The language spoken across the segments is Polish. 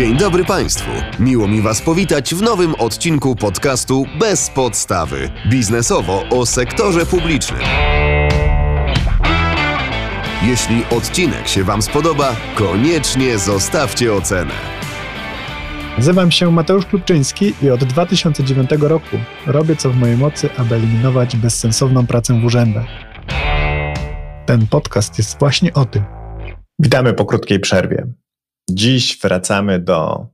Dzień dobry Państwu. Miło mi Was powitać w nowym odcinku podcastu Bez podstawy. Biznesowo o sektorze publicznym. Jeśli odcinek się Wam spodoba, koniecznie zostawcie ocenę. Nazywam się Mateusz Klubczyński i od 2009 roku robię co w mojej mocy, aby eliminować bezsensowną pracę w urzędach. Ten podcast jest właśnie o tym. Witamy po krótkiej przerwie. Dziś wracamy do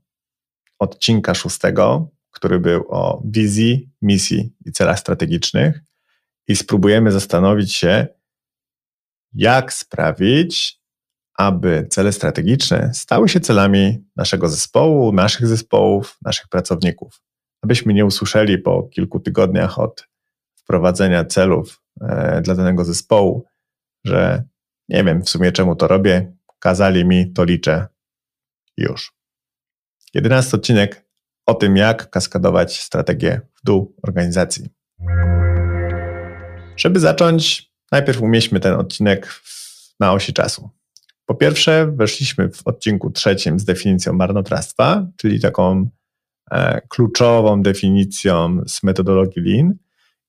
odcinka szóstego, który był o wizji, misji i celach strategicznych i spróbujemy zastanowić się, jak sprawić, aby cele strategiczne stały się celami naszego zespołu, naszych zespołów, naszych pracowników. Abyśmy nie usłyszeli po kilku tygodniach od wprowadzenia celów e, dla danego zespołu, że nie wiem w sumie czemu to robię, kazali mi, to liczę, już. Jedenasty odcinek o tym, jak kaskadować strategię w dół organizacji. Żeby zacząć, najpierw umieśćmy ten odcinek na osi czasu. Po pierwsze, weszliśmy w odcinku trzecim z definicją marnotrawstwa, czyli taką e, kluczową definicją z metodologii Lean.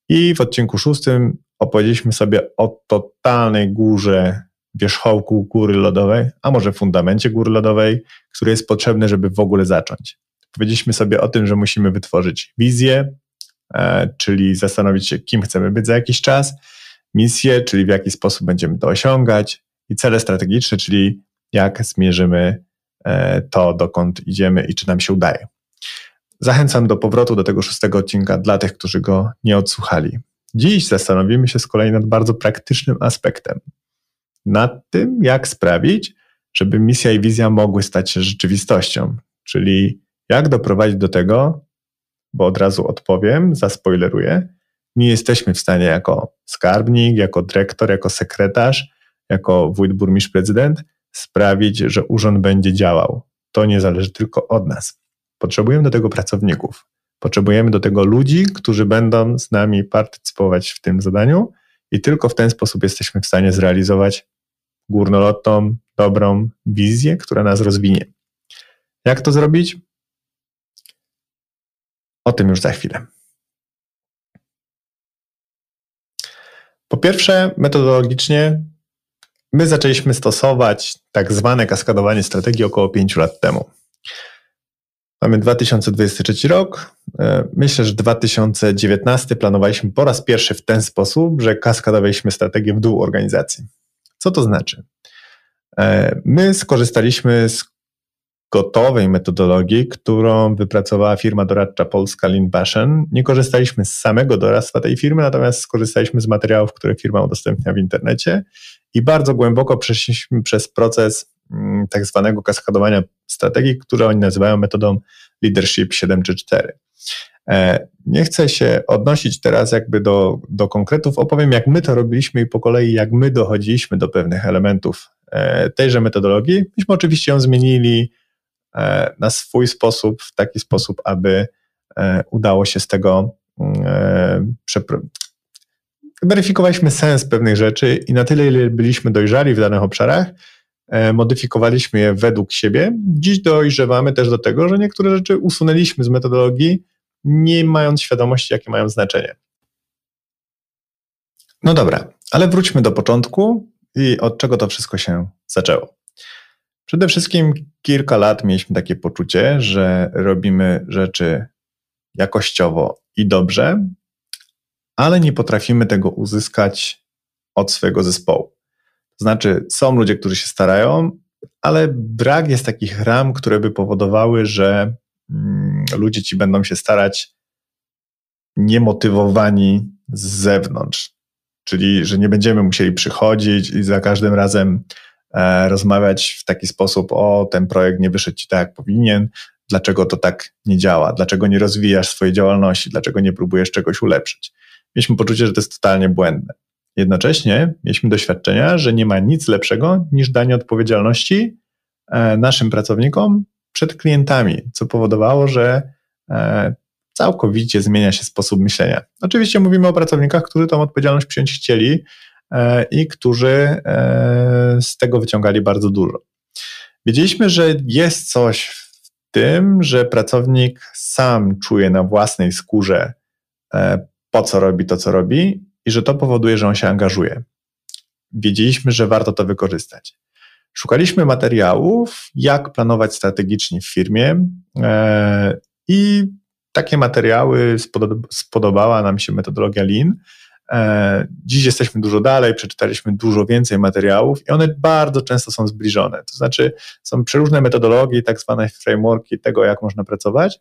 I w odcinku szóstym opowiedzieliśmy sobie o totalnej górze wierzchołku góry lodowej, a może fundamencie góry lodowej, który jest potrzebny, żeby w ogóle zacząć. Powiedzieliśmy sobie o tym, że musimy wytworzyć wizję, e, czyli zastanowić się, kim chcemy być za jakiś czas, misję, czyli w jaki sposób będziemy to osiągać, i cele strategiczne, czyli jak zmierzymy e, to, dokąd idziemy i czy nam się udaje. Zachęcam do powrotu do tego szóstego odcinka dla tych, którzy go nie odsłuchali. Dziś zastanowimy się z kolei nad bardzo praktycznym aspektem. Nad tym, jak sprawić, żeby misja i wizja mogły stać się rzeczywistością. Czyli jak doprowadzić do tego, bo od razu odpowiem, zaspoileruję, nie jesteśmy w stanie jako skarbnik, jako dyrektor, jako sekretarz jako wójt, burmistrz, prezydent sprawić, że urząd będzie działał. To nie zależy tylko od nas. Potrzebujemy do tego pracowników. Potrzebujemy do tego ludzi, którzy będą z nami partycypować w tym zadaniu i tylko w ten sposób jesteśmy w stanie zrealizować górnolotną, dobrą wizję, która nas rozwinie. Jak to zrobić? O tym już za chwilę. Po pierwsze, metodologicznie My zaczęliśmy stosować tak zwane kaskadowanie strategii około 5 lat temu. Mamy 2023 rok. E, myślę, że 2019 planowaliśmy po raz pierwszy w ten sposób, że kaskadowaliśmy strategię w dół organizacji. Co to znaczy? E, my skorzystaliśmy z gotowej metodologii, którą wypracowała firma doradcza polska Lindbaschen. Nie korzystaliśmy z samego doradztwa tej firmy, natomiast skorzystaliśmy z materiałów, które firma udostępnia w internecie i bardzo głęboko przeszliśmy przez proces mm, tak zwanego kaskadowania strategii, które oni nazywają metodą Leadership 7 czy 4. E, nie chcę się odnosić teraz jakby do, do konkretów, opowiem jak my to robiliśmy i po kolei jak my dochodziliśmy do pewnych elementów e, tejże metodologii. Myśmy oczywiście ją zmienili e, na swój sposób, w taki sposób, aby udało się z tego mm, weryfikowaliśmy sens pewnych rzeczy i na tyle, ile byliśmy dojrzali w danych obszarach, modyfikowaliśmy je według siebie. Dziś dojrzewamy też do tego, że niektóre rzeczy usunęliśmy z metodologii, nie mając świadomości, jakie mają znaczenie. No dobra, ale wróćmy do początku i od czego to wszystko się zaczęło. Przede wszystkim kilka lat mieliśmy takie poczucie, że robimy rzeczy jakościowo i dobrze, ale nie potrafimy tego uzyskać od swojego zespołu. To znaczy, są ludzie, którzy się starają, ale brak jest takich ram, które by powodowały, że mm, ludzie ci będą się starać niemotywowani z zewnątrz. Czyli, że nie będziemy musieli przychodzić i za każdym razem e, rozmawiać w taki sposób: O, ten projekt nie wyszedł ci tak, jak powinien, dlaczego to tak nie działa, dlaczego nie rozwijasz swojej działalności, dlaczego nie próbujesz czegoś ulepszyć mieliśmy poczucie, że to jest totalnie błędne. Jednocześnie mieliśmy doświadczenia, że nie ma nic lepszego niż danie odpowiedzialności e, naszym pracownikom przed klientami, co powodowało, że e, całkowicie zmienia się sposób myślenia. Oczywiście mówimy o pracownikach, którzy tą odpowiedzialność przyjąć chcieli e, i którzy z tego wyciągali bardzo dużo. Wiedzieliśmy, że jest coś w tym, że pracownik sam czuje na własnej skórze, e, po co robi to, co robi, i że to powoduje, że on się angażuje. Wiedzieliśmy, że warto to wykorzystać. Szukaliśmy materiałów, jak planować strategicznie w firmie, e, i takie materiały spodobała nam się metodologia Lean. E, dziś jesteśmy dużo dalej, przeczytaliśmy dużo więcej materiałów i one bardzo często są zbliżone. To znaczy, są przeróżne metodologie, tak zwane frameworki tego, jak można pracować,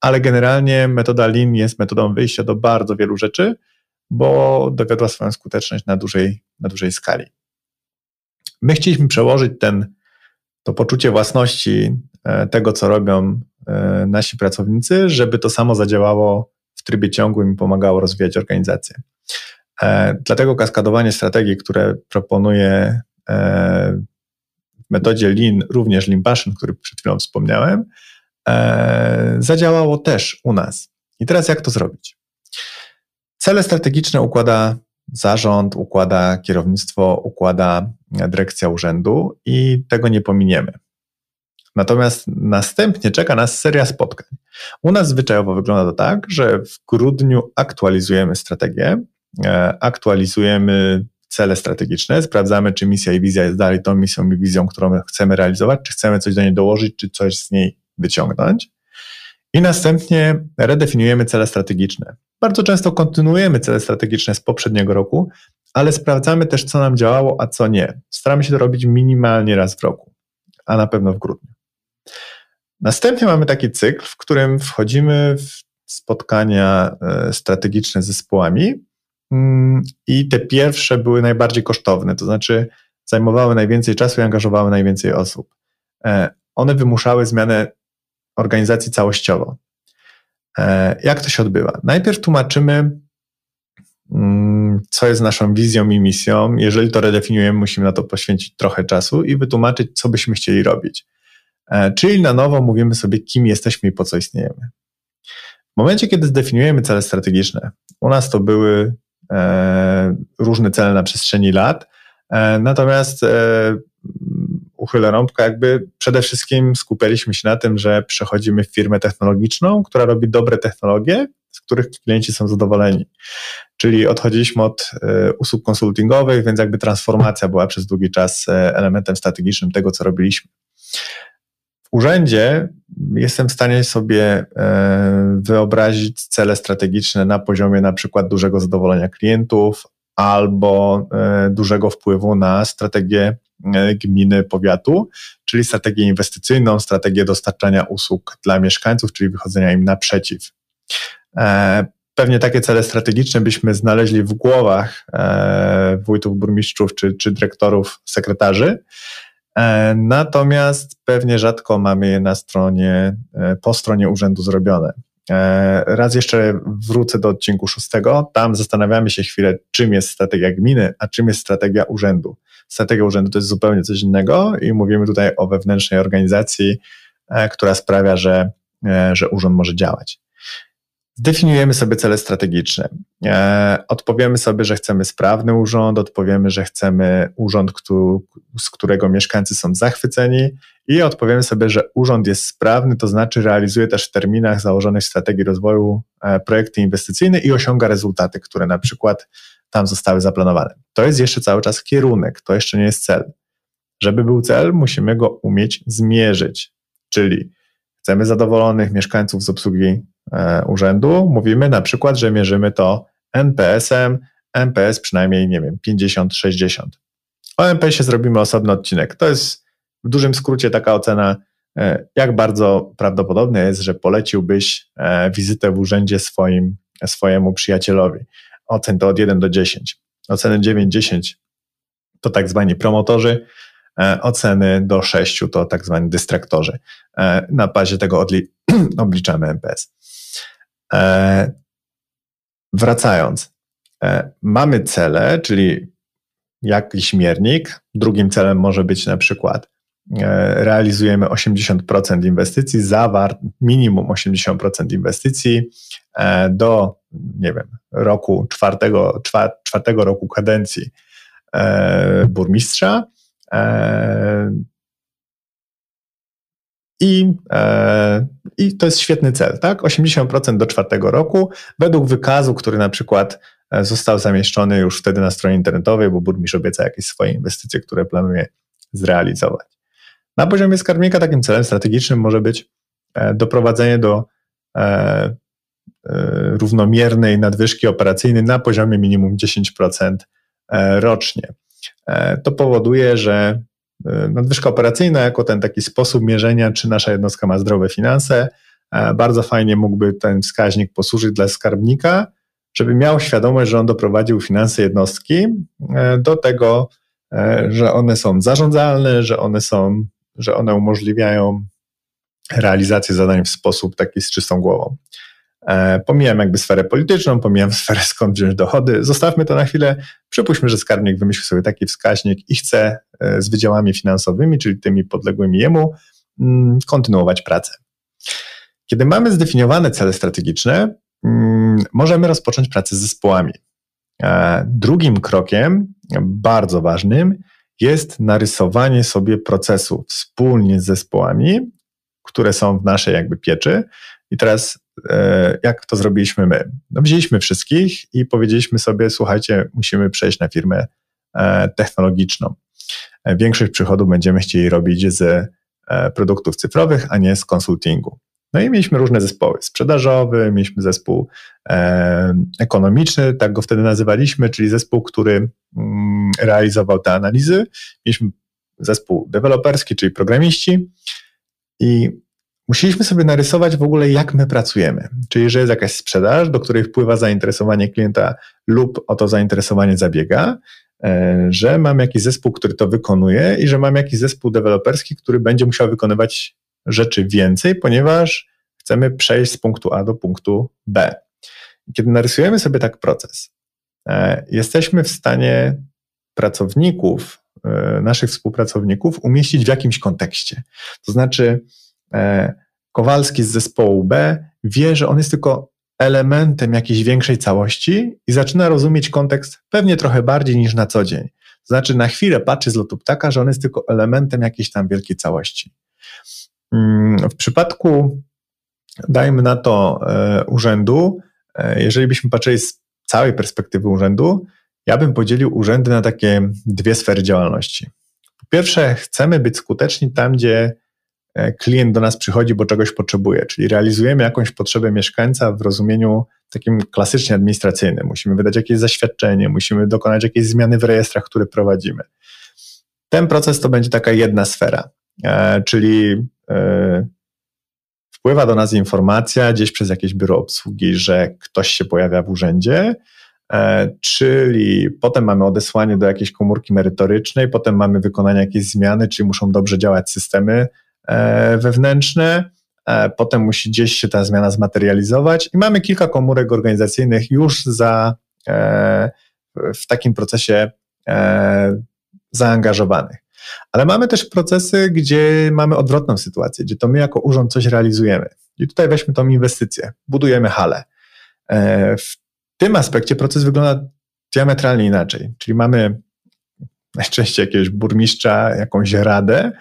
ale generalnie metoda Lean jest metodą wyjścia do bardzo wielu rzeczy, bo dowiodła swoją skuteczność na dużej, na dużej skali. My chcieliśmy przełożyć ten, to poczucie własności e, tego, co robią e, nasi pracownicy, żeby to samo zadziałało w trybie ciągłym i pomagało rozwijać organizację. E, dlatego kaskadowanie strategii, które proponuje w metodzie Lean, również Lean Passion, który przed chwilą wspomniałem, zadziałało też u nas. I teraz jak to zrobić? Cele strategiczne układa zarząd, układa kierownictwo, układa dyrekcja urzędu i tego nie pominiemy. Natomiast następnie czeka nas seria spotkań. U nas zwyczajowo wygląda to tak, że w grudniu aktualizujemy strategię, e, aktualizujemy cele strategiczne, sprawdzamy, czy misja i wizja jest dalej tą misją i wizją, którą chcemy realizować, czy chcemy coś do niej dołożyć, czy coś z niej wyciągnąć. I następnie redefiniujemy cele strategiczne. Bardzo często kontynuujemy cele strategiczne z poprzedniego roku, ale sprawdzamy też, co nam działało, a co nie. Staramy się to robić minimalnie raz w roku, a na pewno w grudniu. Następnie mamy taki cykl, w którym wchodzimy w spotkania e, strategiczne z zespołami mm, i te pierwsze były najbardziej kosztowne, to znaczy zajmowały najwięcej czasu i angażowały najwięcej osób. E, one wymuszały zmianę organizacji całościowo. E, jak to się odbywa? Najpierw tłumaczymy, co jest naszą wizją i misją. Jeżeli to redefiniujemy, musimy na to poświęcić trochę czasu i wytłumaczyć, co byśmy chcieli robić. E, czyli na nowo mówimy sobie, kim jesteśmy i po co istniejemy. W momencie, kiedy zdefiniujemy cele strategiczne, u nas to były e, różne cele na przestrzeni lat, natomiast uchylę rąbkę, jakby przede wszystkim skupialiśmy się na tym, że przechodzimy w firmę technologiczną, która robi dobre technologie, z których klienci są zadowoleni. Czyli odchodziliśmy od y, usług konsultingowych, więc jakby transformacja była przez długi czas y, elementem strategicznym tego, co robiliśmy. W urzędzie jestem w stanie sobie y, wyobrazić cele strategiczne na poziomie na przykład dużego zadowolenia klientów albo dużego wpływu na strategię E, gminy, powiatu, czyli strategię inwestycyjną, strategię dostarczania usług dla mieszkańców, czyli wychodzenia im naprzeciw. E, pewnie takie cele strategiczne byśmy znaleźli w głowach e, wójtów, burmistrzów czy, czy dyrektorów, sekretarzy, natomiast pewnie rzadko mamy je na stronie, po stronie urzędu zrobione. Raz jeszcze wrócę do odcinku szóstego. Tam zastanawiamy się chwilę, czym jest strategia gminy, a czym jest strategia urzędu strategia urzędu to jest zupełnie coś innego i mówimy tutaj o wewnętrznej organizacji, e, która sprawia, że, e, że urząd może działać. Zdefiniujemy sobie cele strategiczne. E, odpowiemy sobie, że chcemy sprawny urząd, odpowiemy, że chcemy urząd, z którego mieszkańcy są zachwyceni i odpowiemy sobie, że urząd jest sprawny, to znaczy realizuje też w terminach założonych strategii rozwoju projekty inwestycyjne i osiąga rezultaty, które na przykład tam zostały zaplanowane. To jest jeszcze cały czas kierunek, to jeszcze nie jest cel. Żeby był cel, musimy go umieć zmierzyć, czyli chcemy zadowolonych mieszkańców z obsługi e, urzędu, mówimy na przykład, że mierzymy to NPS-em, NPS przynajmniej, nie wiem, 50-60. O NPS-ie zrobimy osobny odcinek. To jest w dużym skrócie taka ocena, e, jak bardzo prawdopodobne jest, że poleciłbyś e, wizytę w urzędzie swoim, swojemu przyjacielowi ocen to od 1 do 10. Oceny 9-10 to tak zwani promotorzy, oceny do 6 to tak zwani dystraktorzy. E, na bazie tego obliczamy MPS. E, wracając, mamy cele, czyli jakiś miernik. Drugim celem może być na przykład realizujemy 80% inwestycji, zawart minimum 80% inwestycji do nie wiem, roku czwartego, czwartego roku kadencji e, burmistrza. E, I, e, I to jest świetny cel, tak? 80% do czwartego roku, według wykazu, który na przykład e, został zamieszczony już wtedy na stronie internetowej, bo burmistrz obieca jakieś swoje inwestycje, które planuje zrealizować. Na poziomie skarbnika takim celem strategicznym może być doprowadzenie do równomiernej nadwyżki operacyjnej na poziomie minimum 10% rocznie. To powoduje, że nadwyżka operacyjna, jako ten taki sposób mierzenia, czy nasza jednostka ma zdrowe finanse, bardzo fajnie mógłby ten wskaźnik posłużyć dla skarbnika, żeby miał świadomość, że on doprowadził finanse jednostki do tego, że one są zarządzalne, że one są że one umożliwiają realizację zadań w sposób taki z czystą głową. E, pomijam jakby sferę polityczną, pomijam sferę skąd wziąć dochody. Zostawmy to na chwilę. Przypuśćmy, że skarbnik wymyślił sobie taki wskaźnik i chce e, z wydziałami finansowymi, czyli tymi podległymi jemu, mm, kontynuować pracę. Kiedy mamy zdefiniowane cele strategiczne, mm, możemy rozpocząć pracę z zespołami. E, drugim krokiem, bardzo ważnym, jest narysowanie sobie procesu wspólnie z zespołami, które są w naszej jakby pieczy. I teraz jak to zrobiliśmy my? No, wzięliśmy wszystkich i powiedzieliśmy sobie, słuchajcie, musimy przejść na firmę e, technologiczną. E, większość przychodów będziemy chcieli robić z produktów cyfrowych, a nie z konsultingu. No i mieliśmy różne zespoły. Sprzedażowy, mieliśmy zespół e, ekonomiczny, tak go wtedy nazywaliśmy, czyli zespół, który mm, realizował te analizy. Mieliśmy zespół deweloperski, czyli programiści i musieliśmy sobie narysować w ogóle, jak my pracujemy. Czyli, że jest jakaś sprzedaż, do której wpływa zainteresowanie klienta lub o to zainteresowanie zabiega, e, że mam jakiś zespół, który to wykonuje i że mam jakiś zespół deweloperski, który będzie musiał wykonywać rzeczy więcej, ponieważ chcemy przejść z punktu A do punktu B. Kiedy narysujemy sobie tak proces, e, jesteśmy w stanie pracowników, e, naszych współpracowników umieścić w jakimś kontekście. To znaczy, Kowalski z zespołu B wie, że on jest tylko elementem jakiejś większej całości i zaczyna rozumieć kontekst pewnie trochę bardziej niż na co dzień. To znaczy, na chwilę patrzy z lotu ptaka, że on jest tylko elementem jakiejś tam wielkiej całości. Mm, w przypadku, dajmy na to, e, urzędu, e, jeżeli byśmy patrzyli z całej perspektywy urzędu, ja bym podzielił urzędy na takie dwie sfery działalności. Po pierwsze, chcemy być skuteczni tam, gdzie e, klient do nas przychodzi, bo czegoś potrzebuje, czyli realizujemy jakąś potrzebę mieszkańca w rozumieniu takim klasycznie administracyjnym. Musimy wydać jakieś zaświadczenie, musimy dokonać jakiejś zmiany w rejestrach, które prowadzimy. Ten proces to będzie taka jedna sfera, czyli E, wpływa do nas informacja gdzieś przez jakieś biuro obsługi, że ktoś się pojawia w urzędzie, e, czyli potem mamy odesłanie do jakiejś komórki merytorycznej, potem mamy wykonanie jakiejś zmiany, czyli muszą dobrze działać systemy e, wewnętrzne, potem musi gdzieś się ta zmiana zmaterializować i mamy kilka komórek organizacyjnych już za, w takim procesie zaangażowanych. Ale mamy też procesy, gdzie mamy odwrotną sytuację, gdzie to my jako urząd coś realizujemy. I tutaj weźmy tą inwestycję, budujemy halę. E, w tym aspekcie proces wygląda diametralnie inaczej, czyli mamy najczęściej jakiegoś burmistrza, jakąś radę, e,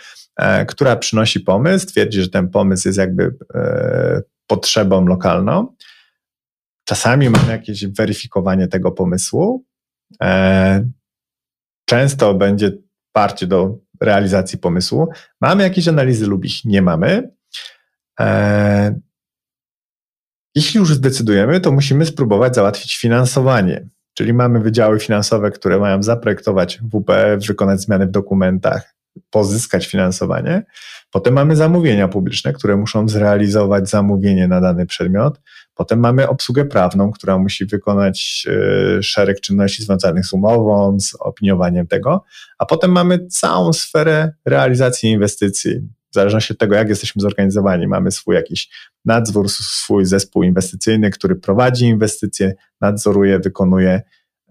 która przynosi pomysł, twierdzi, że ten pomysł jest jakby e, potrzebą lokalną. Czasami mamy jakieś weryfikowanie tego pomysłu. Często będzie wsparcie do realizacji pomysłu. Mamy jakieś analizy lub ich nie mamy. Jeśli już zdecydujemy, to musimy spróbować załatwić finansowanie. Czyli mamy wydziały finansowe, które mają zaprojektować WPF, wykonać zmiany w dokumentach, pozyskać finansowanie. Potem mamy zamówienia publiczne, które muszą zrealizować zamówienie na dany przedmiot. Potem mamy obsługę prawną, która musi wykonać e, szereg czynności związanych z umową, z opiniowaniem tego, a potem mamy całą sferę realizacji inwestycji. W zależności od tego, jak jesteśmy zorganizowani, mamy swój jakiś nadzór, swój zespół inwestycyjny, który prowadzi inwestycje, nadzoruje, wykonuje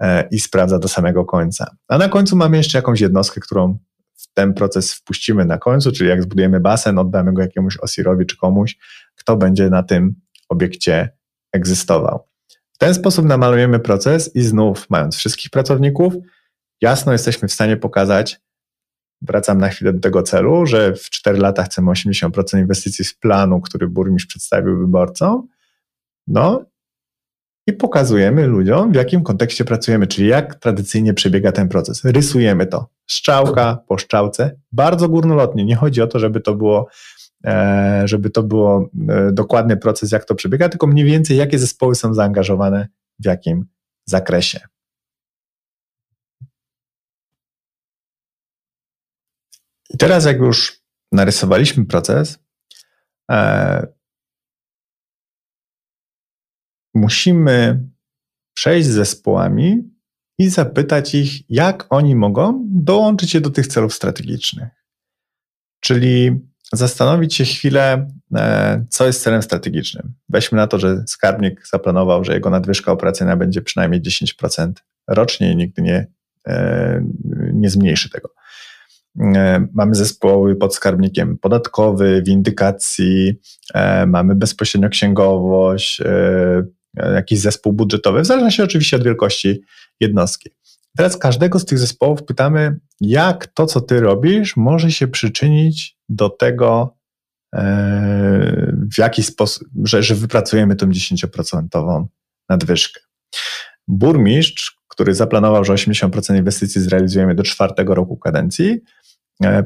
e, i sprawdza do samego końca. A na końcu mamy jeszcze jakąś jednostkę, którą w ten proces wpuścimy na końcu, czyli jak zbudujemy basen, oddamy go jakiemuś osirowi czy komuś, kto będzie na tym obiekcie egzystował. W ten sposób namalujemy proces i znów, mając wszystkich pracowników, jasno jesteśmy w stanie pokazać, wracam na chwilę do tego celu, że w 4 lata chcemy 80% inwestycji z planu, który burmistrz przedstawił wyborcom, no i pokazujemy ludziom, w jakim kontekście pracujemy, czyli jak tradycyjnie przebiega ten proces. Rysujemy to strzałka po strzałce, bardzo górnolotnie. Nie chodzi o to, żeby to było e, żeby to było e, dokładny proces, jak to przebiega, tylko mniej więcej jakie zespoły są zaangażowane w jakim zakresie. I teraz, jak już narysowaliśmy proces, e, musimy przejść z zespołami i zapytać ich, jak oni mogą dołączyć się do tych celów strategicznych. Czyli zastanowić się chwilę, e, co jest celem strategicznym. Weźmy na to, że skarbnik zaplanował, że jego nadwyżka operacyjna będzie przynajmniej 10% rocznie i nigdy nie, e, nie zmniejszy tego. E, mamy zespoły pod skarbnikiem podatkowy, windykacji, mamy bezpośrednio księgowość, jakiś zespół budżetowy, w zależności oczywiście od wielkości jednostki. Teraz każdego z tych zespołów pytamy, jak to, co ty robisz, może się przyczynić do tego, e, w jaki sposób, że, że wypracujemy tą 10% nadwyżkę. Burmistrz, który zaplanował, że 80% inwestycji zrealizujemy do czwartego roku kadencji,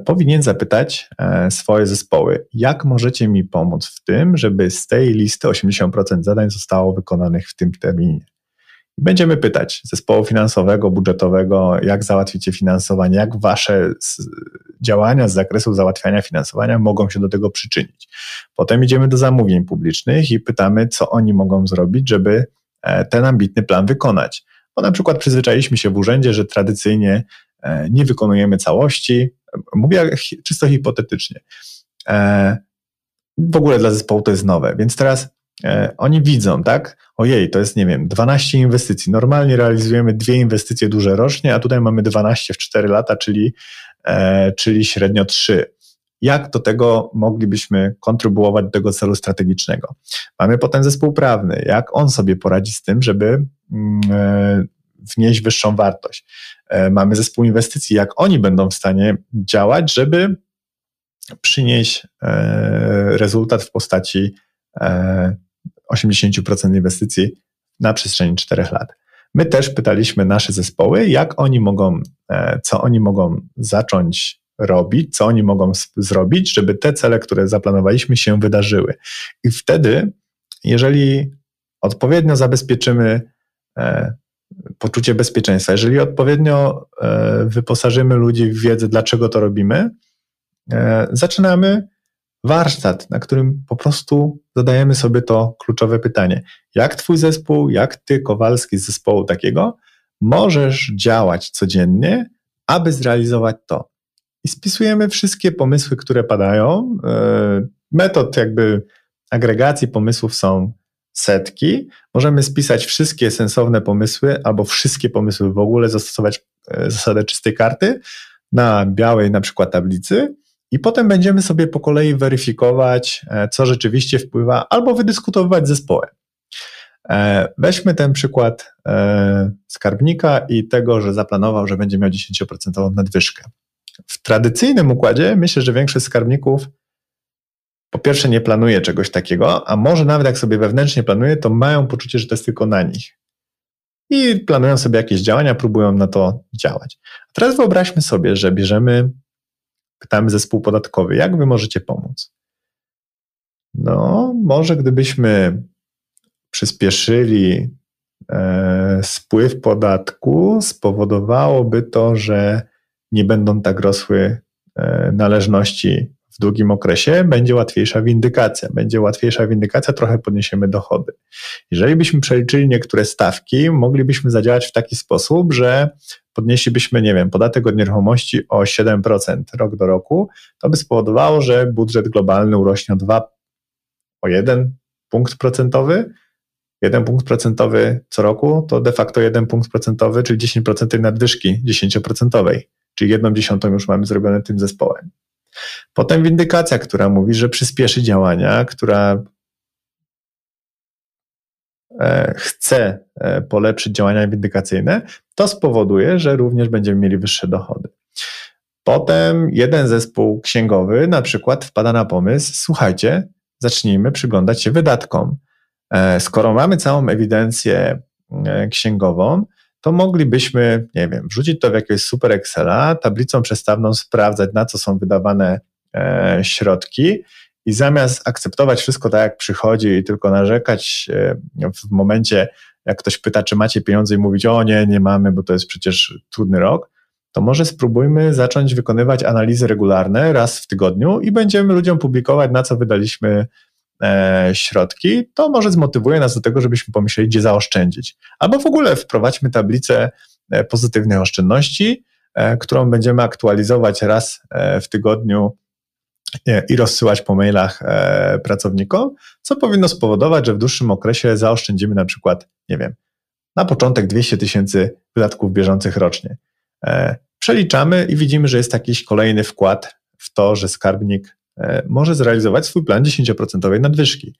powinien zapytać e, swoje zespoły, jak możecie mi pomóc w tym, żeby z tej listy 80% zadań zostało wykonanych w tym terminie. Będziemy pytać zespołu finansowego, budżetowego, jak załatwicie finansowanie, jak wasze działania z zakresu załatwiania finansowania mogą się do tego przyczynić. Potem idziemy do zamówień publicznych i pytamy, co oni mogą zrobić, żeby e, ten ambitny plan wykonać. Bo na przykład przyzwyczailiśmy się w urzędzie, że tradycyjnie e, nie wykonujemy całości. Mówię czysto hipotetycznie. E, w ogóle dla zespołu to jest nowe, więc teraz E, oni widzą, tak? Ojej, to jest, nie wiem, 12 inwestycji. Normalnie realizujemy dwie inwestycje duże rocznie, a tutaj mamy 12 w 4 lata, czyli, e, czyli średnio 3. Jak do tego moglibyśmy kontrybuować do tego celu strategicznego? Mamy potem zespół prawny. Jak on sobie poradzi z tym, żeby mm, wnieść wyższą wartość? E, mamy zespół inwestycji. Jak oni będą w stanie działać, żeby przynieść e, rezultat w postaci 80% inwestycji na przestrzeni 4 lat. My też pytaliśmy nasze zespoły, jak oni mogą, e, co oni mogą zacząć robić, co oni mogą zrobić, żeby te cele, które zaplanowaliśmy, się wydarzyły. I wtedy, jeżeli odpowiednio zabezpieczymy e, poczucie bezpieczeństwa, jeżeli odpowiednio e, wyposażymy ludzi w wiedzę, dlaczego to robimy, zaczynamy warsztat, na którym po prostu zadajemy sobie to kluczowe pytanie. Jak Twój zespół, jak Ty, Kowalski z zespołu takiego, możesz działać codziennie, aby zrealizować to? I spisujemy wszystkie pomysły, które padają. E, metod jakby agregacji pomysłów są setki. Możemy spisać wszystkie sensowne pomysły albo wszystkie pomysły w ogóle, zastosować e, zasadę czystej karty na białej na przykład tablicy i potem będziemy sobie po kolei weryfikować, e, co rzeczywiście wpływa, albo wydyskutowywać z zespołem. Weźmy ten przykład e, skarbnika i tego, że zaplanował, że będzie miał 10% nadwyżkę. W tradycyjnym układzie myślę, że większość skarbników po pierwsze nie planuje czegoś takiego, a może nawet jak sobie wewnętrznie planuje, to mają poczucie, że to jest tylko na nich. I planują sobie jakieś działania, próbują na to działać. A teraz wyobraźmy sobie, że bierzemy Pytamy zespół podatkowy, jak wy możecie pomóc? No, może gdybyśmy przyspieszyli e, spływ podatku, spowodowałoby to, że nie będą tak rosły e, należności w długim okresie, będzie łatwiejsza windykacja. Będzie łatwiejsza windykacja, trochę podniesiemy dochody. Jeżeli byśmy przeliczyli niektóre stawki, moglibyśmy zadziałać w taki sposób, że podnieślibyśmy, nie wiem, podatek od nieruchomości o 7% rok do roku, to by spowodowało, że budżet globalny urośnie o 2, o 1 punkt procentowy. 1 punkt procentowy co roku to de facto 1 punkt procentowy, czyli 10% tej nadwyżki 10%, czyli jedną dziesiątą już mamy zrobione tym zespołem. Potem windykacja, która mówi, że przyspieszy działania, która e, chce e, polepszyć działania windykacyjne, to spowoduje, że również będziemy mieli wyższe dochody. Potem jeden zespół księgowy na przykład wpada na pomysł, słuchajcie, zacznijmy przyglądać się wydatkom. E, skoro mamy całą ewidencję księgową, to moglibyśmy, nie wiem, wrzucić to w jakiegoś super Excela, tablicą przestawną sprawdzać, na co są wydawane e, środki i zamiast akceptować wszystko tak, jak przychodzi i tylko narzekać w momencie, jak ktoś pyta, czy macie pieniądze i mówić, o nie, nie mamy, bo to jest przecież trudny rok, to może spróbujmy zacząć wykonywać analizy regularne raz w tygodniu i będziemy ludziom publikować, na co wydaliśmy e, środki. To może zmotywuje nas do tego, żebyśmy pomyśleli, gdzie zaoszczędzić. Albo w ogóle wprowadźmy tablicę e, pozytywnych oszczędności, e, którą będziemy aktualizować raz e, w tygodniu e, i rozsyłać po mailach e, pracownikom, co powinno spowodować, że w dłuższym okresie zaoszczędzimy na przykład, nie wiem, na początek 200 tysięcy wydatków bieżących rocznie. E, przeliczamy i widzimy, że jest jakiś kolejny wkład w to, że skarbnik e, może zrealizować swój plan 10% nadwyżki.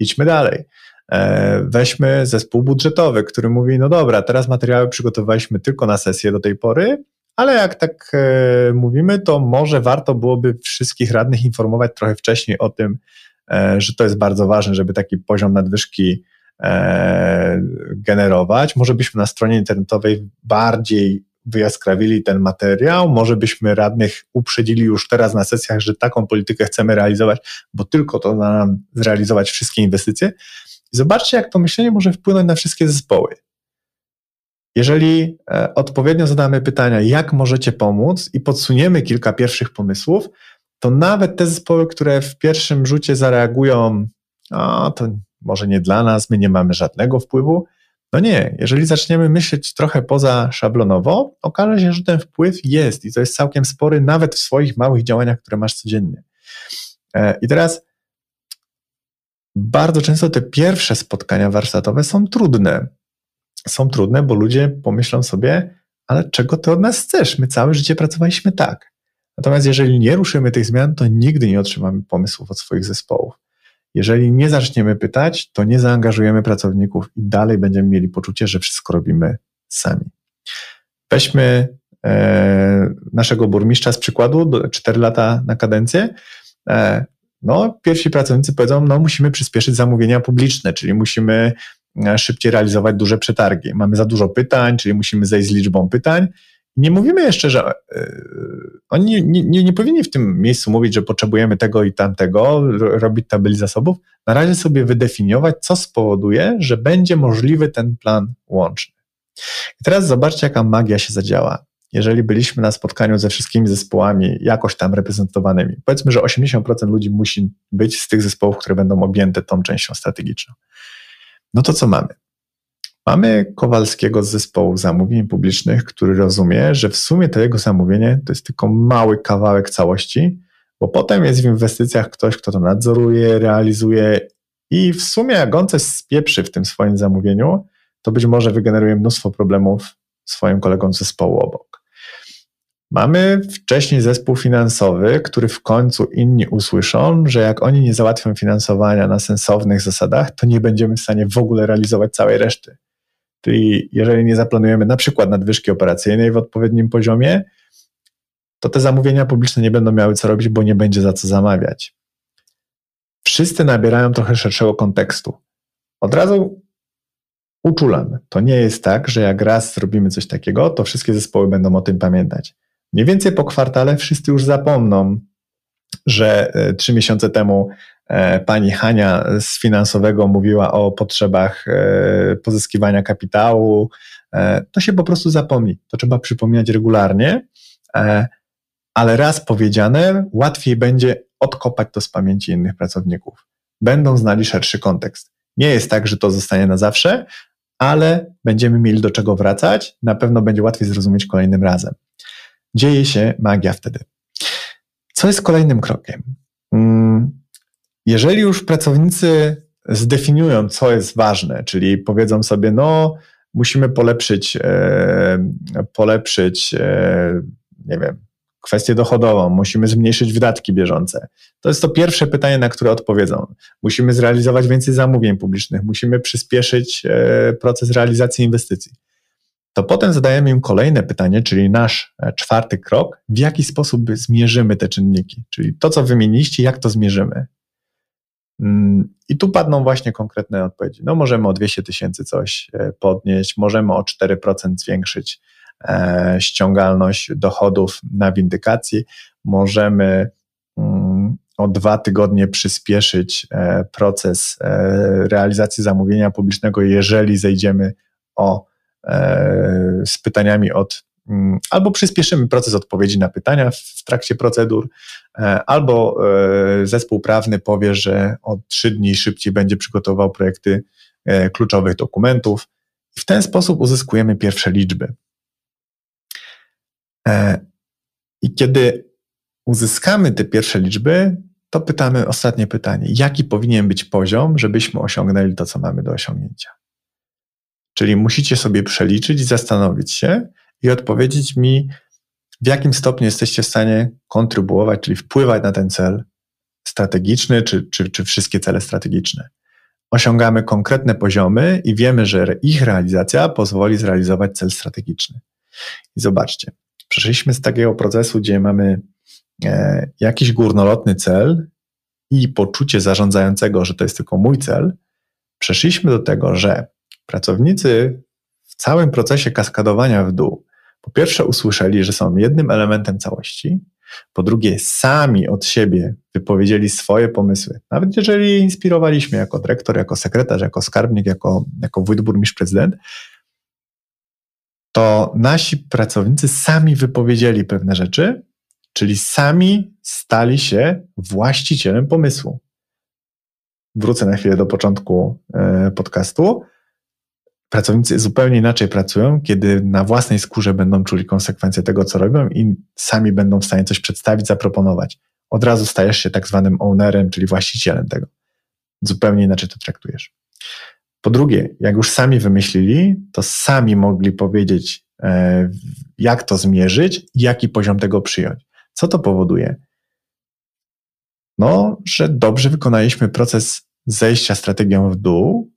Idźmy dalej. E, weźmy zespół budżetowy, który mówi: No dobra, teraz materiały przygotowaliśmy tylko na sesję do tej pory, ale jak tak mówimy, to może warto byłoby wszystkich radnych informować trochę wcześniej o tym, że to jest bardzo ważne, żeby taki poziom nadwyżki generować. Może byśmy na stronie internetowej bardziej wyjaskrawili ten materiał, może byśmy radnych uprzedzili już teraz na sesjach, że taką politykę chcemy realizować, bo tylko to da nam zrealizować wszystkie inwestycje. Zobaczcie, jak to myślenie może wpłynąć na wszystkie zespoły. Jeżeli e, odpowiednio zadamy pytania, jak możecie pomóc i podsuniemy kilka pierwszych pomysłów, to nawet te zespoły, które w pierwszym rzucie zareagują, o, to może nie dla nas, my nie mamy żadnego wpływu, no nie, jeżeli zaczniemy myśleć trochę poza szablonowo, okaże się, że ten wpływ jest i to jest całkiem spory, nawet w swoich małych działaniach, które masz codziennie. E, I teraz bardzo często te pierwsze spotkania warsztatowe są trudne. Są trudne, bo ludzie pomyślą sobie, ale czego ty od nas chcesz? My całe życie pracowaliśmy tak. Natomiast jeżeli nie ruszymy tych zmian, to nigdy nie otrzymamy pomysłów od swoich zespołów. Jeżeli nie zaczniemy pytać, to nie zaangażujemy pracowników i dalej będziemy mieli poczucie, że wszystko robimy sami. Weźmy e, naszego burmistrza z przykładu, 4 lata na kadencję. E, no, pierwsi pracownicy powiedzą, no musimy przyspieszyć zamówienia publiczne, czyli musimy e, szybciej realizować duże przetargi. Mamy za dużo pytań, czyli musimy zejść z liczbą pytań nie mówimy jeszcze, że yy, oni nie, nie, nie, powinni w tym miejscu mówić, że potrzebujemy tego i tamtego, robić tabeli zasobów. Na razie sobie wydefiniować, co spowoduje, że będzie możliwy ten plan łączny. I teraz zobaczcie, jaka magia się zadziała. Jeżeli byliśmy na spotkaniu ze wszystkimi zespołami jakoś tam reprezentowanymi, powiedzmy, że 80% ludzi musi być z tych zespołów, które będą objęte tą częścią strategiczną. No to co mamy? Mamy Kowalskiego z zespołu zamówień publicznych, który rozumie, że w sumie to jego zamówienie to jest tylko mały kawałek całości, bo potem jest w inwestycjach ktoś, kto to nadzoruje, realizuje i w sumie jak on coś spieprzy w tym swoim zamówieniu, to być może wygeneruje mnóstwo problemów swoim kolegom z zespołu obok. Mamy wcześniej zespół finansowy, który w końcu inni usłyszą, że jak oni nie załatwią finansowania na sensownych zasadach, to nie będziemy w stanie w ogóle realizować całej reszty. Czyli jeżeli nie zaplanujemy na przykład nadwyżki operacyjnej w odpowiednim poziomie, to te zamówienia publiczne nie będą miały co robić, bo nie będzie za co zamawiać. Wszyscy nabierają trochę szerszego kontekstu. Od razu uczulam. To nie jest tak, że jak raz zrobimy coś takiego, to wszystkie zespoły będą o tym pamiętać. Mniej więcej po kwartale wszyscy już zapomną, że e, trzy miesiące temu pani Hania z finansowego mówiła o potrzebach e, pozyskiwania kapitału, e, to się po prostu zapomni. To trzeba przypominać regularnie, ale raz powiedziane, łatwiej będzie odkopać to z pamięci innych pracowników. Będą znali szerszy kontekst. Nie jest tak, że to zostanie na zawsze, ale będziemy mieli do czego wracać. Na pewno będzie łatwiej zrozumieć kolejnym razem. Dzieje się magia wtedy. Co jest kolejnym krokiem? Hmm jeżeli już pracownicy zdefiniują, co jest ważne, czyli powiedzą sobie, no, musimy polepszyć, e, polepszyć, e, nie wiem, kwestię dochodową, musimy zmniejszyć wydatki bieżące. To jest to pierwsze pytanie, na które odpowiedzą. Musimy zrealizować więcej zamówień publicznych, musimy przyspieszyć e, proces realizacji inwestycji. to potem zadajemy im kolejne pytanie, czyli nasz e, czwarty krok, w jaki sposób zmierzymy te czynniki, czyli to, co wymieniliście, jak to zmierzymy. Mm, I tu padną właśnie konkretne odpowiedzi. No, możemy o 200 tysięcy coś e, podnieść, możemy o 4% zwiększyć e, ściągalność dochodów na windykacji, możemy mm, o dwa tygodnie przyspieszyć e, proces realizacji zamówienia publicznego, jeżeli zejdziemy o, z pytaniami od albo przyspieszymy proces odpowiedzi na pytania w trakcie procedur, e, albo e, zespół prawny powie, że o trzy dni szybciej będzie przygotował projekty e, kluczowych dokumentów i w ten sposób uzyskujemy pierwsze liczby. I kiedy uzyskamy te pierwsze liczby, to pytamy ostatnie pytanie: jaki powinien być poziom, żebyśmy osiągnęli to, co mamy do osiągnięcia? Czyli musicie sobie przeliczyć i zastanowić się, i odpowiedzieć mi, w jakim stopniu jesteście w stanie kontrybuować, czyli wpływać na ten cel strategiczny, czy, czy, czy wszystkie cele strategiczne. Osiągamy konkretne poziomy i wiemy, że ich realizacja pozwoli zrealizować cel strategiczny. I zobaczcie, przeszliśmy z takiego procesu, gdzie mamy e, jakiś górnolotny cel i poczucie zarządzającego, że to jest tylko mój cel, przeszliśmy do tego, że pracownicy w całym procesie kaskadowania w dół po pierwsze usłyszeli, że są jednym elementem całości, po drugie sami od siebie wypowiedzieli swoje pomysły. Nawet jeżeli inspirowaliśmy jako dyrektor, jako sekretarz, jako skarbnik, jako, jako wójt, burmistrz, prezydent, to nasi pracownicy sami wypowiedzieli pewne rzeczy, czyli sami stali się właścicielem pomysłu. Wrócę na chwilę do początku e, podcastu pracownicy zupełnie inaczej pracują, kiedy na własnej skórze będą czuli konsekwencje tego, co robią i sami będą w stanie coś przedstawić, zaproponować. Od razu stajesz się tak zwanym ownerem, czyli właścicielem tego. Zupełnie inaczej to traktujesz. Po drugie, jak już sami wymyślili, to sami mogli powiedzieć, e, jak to zmierzyć i jaki poziom tego przyjąć. Co to powoduje? No, że dobrze wykonaliśmy proces zejścia strategią w dół,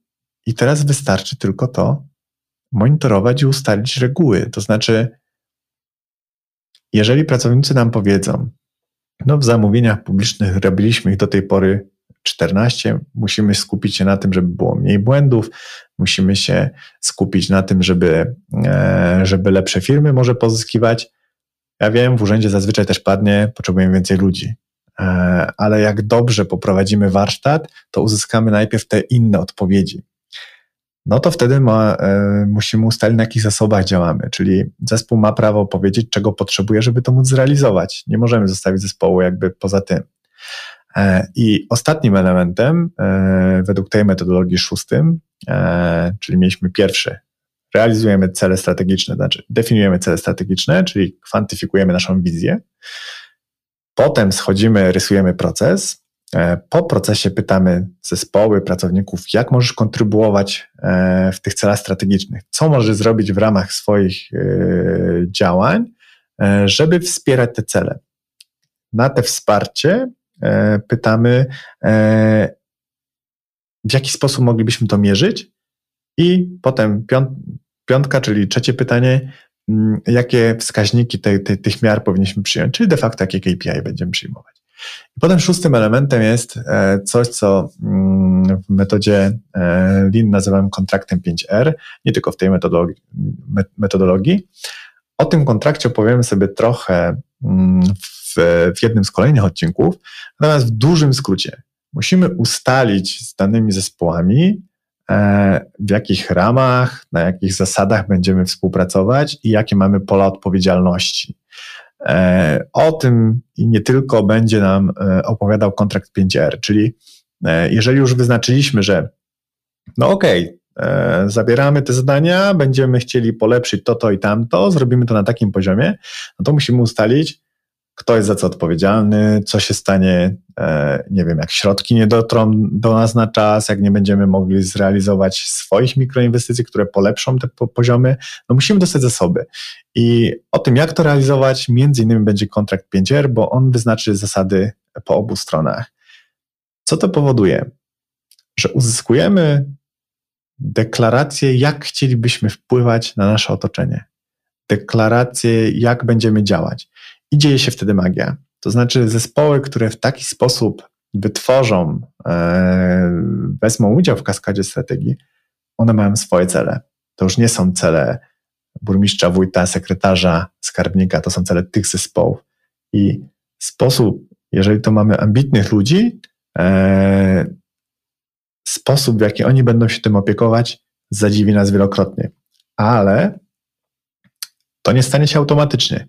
i teraz wystarczy tylko to monitorować i ustalić reguły. To znaczy, jeżeli pracownicy nam powiedzą, no w zamówieniach publicznych robiliśmy ich do tej pory 14, musimy skupić się na tym, żeby było mniej błędów, musimy się skupić na tym, żeby, e, żeby lepsze firmy może pozyskiwać. Ja wiem, w urzędzie zazwyczaj też padnie, potrzebujemy więcej ludzi. E, ale jak dobrze poprowadzimy warsztat, to uzyskamy najpierw te inne odpowiedzi no to wtedy ma, e, musimy ustalić, na jakich zasobach działamy. Czyli zespół ma prawo powiedzieć, czego potrzebuje, żeby to móc zrealizować. Nie możemy zostawić zespołu jakby poza tym. E, I ostatnim elementem, e, według tej metodologii szóstym, czyli mieliśmy pierwszy, realizujemy cele strategiczne, znaczy definiujemy cele strategiczne, czyli kwantyfikujemy naszą wizję. Potem schodzimy, rysujemy proces, po procesie pytamy zespoły, pracowników, jak możesz kontrybuować e, w tych celach strategicznych, co możesz zrobić w ramach swoich e, działań, żeby wspierać te cele. Na te wsparcie pytamy, w jaki sposób moglibyśmy to mierzyć, i potem piątka, czyli trzecie pytanie, jakie wskaźniki te, te, tych miar powinniśmy przyjąć, czyli de facto jakie KPI będziemy przyjmować. Potem szóstym elementem jest e, coś, co mm, w metodzie e, Lean nazywam kontraktem 5R, nie tylko w tej metodologii. metodologii. O tym kontrakcie opowiemy sobie trochę mm, w, w jednym z kolejnych odcinków, natomiast w dużym skrócie musimy ustalić z danymi zespołami, e, w jakich ramach, na jakich zasadach będziemy współpracować i jakie mamy pola odpowiedzialności. E, o tym i nie tylko będzie nam e, opowiadał kontrakt 5R, czyli e, jeżeli już wyznaczyliśmy, że no okej, okay, zabieramy te zadania, będziemy chcieli polepszyć to, to i tamto, zrobimy to na takim poziomie, no to musimy ustalić, kto jest za co odpowiedzialny, co się stanie, e, nie wiem, jak środki nie dotrą do nas na czas, jak nie będziemy mogli zrealizować swoich mikroinwestycji, które polepszą te poziomy, no musimy dostać zasoby. I o tym, jak to realizować, między innymi będzie kontrakt 5R, bo on wyznaczy zasady po obu stronach. Co to powoduje? Że uzyskujemy deklarację, jak chcielibyśmy wpływać na nasze otoczenie, deklarację, jak będziemy działać. I dzieje się wtedy magia. To znaczy, zespoły, które w taki sposób wytworzą, e, wezmą udział w kaskadzie strategii, one mają swoje cele. To już nie są cele burmistrza, wójta, sekretarza, skarbnika, to są cele tych zespołów. I sposób, jeżeli to mamy ambitnych ludzi, e, sposób, w jaki oni będą się tym opiekować, zadziwi nas wielokrotnie. Ale to nie stanie się automatycznie.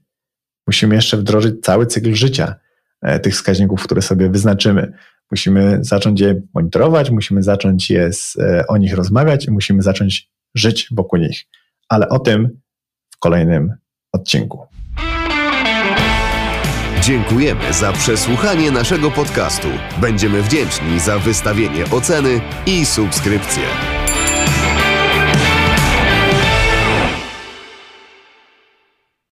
Musimy jeszcze wdrożyć cały cykl życia e, tych wskaźników, które sobie wyznaczymy. Musimy zacząć je monitorować, musimy zacząć je z, e, o nich rozmawiać i musimy zacząć żyć wokół nich. Ale o tym w kolejnym odcinku. Dziękujemy za przesłuchanie naszego podcastu. Będziemy wdzięczni za wystawienie oceny i subskrypcję.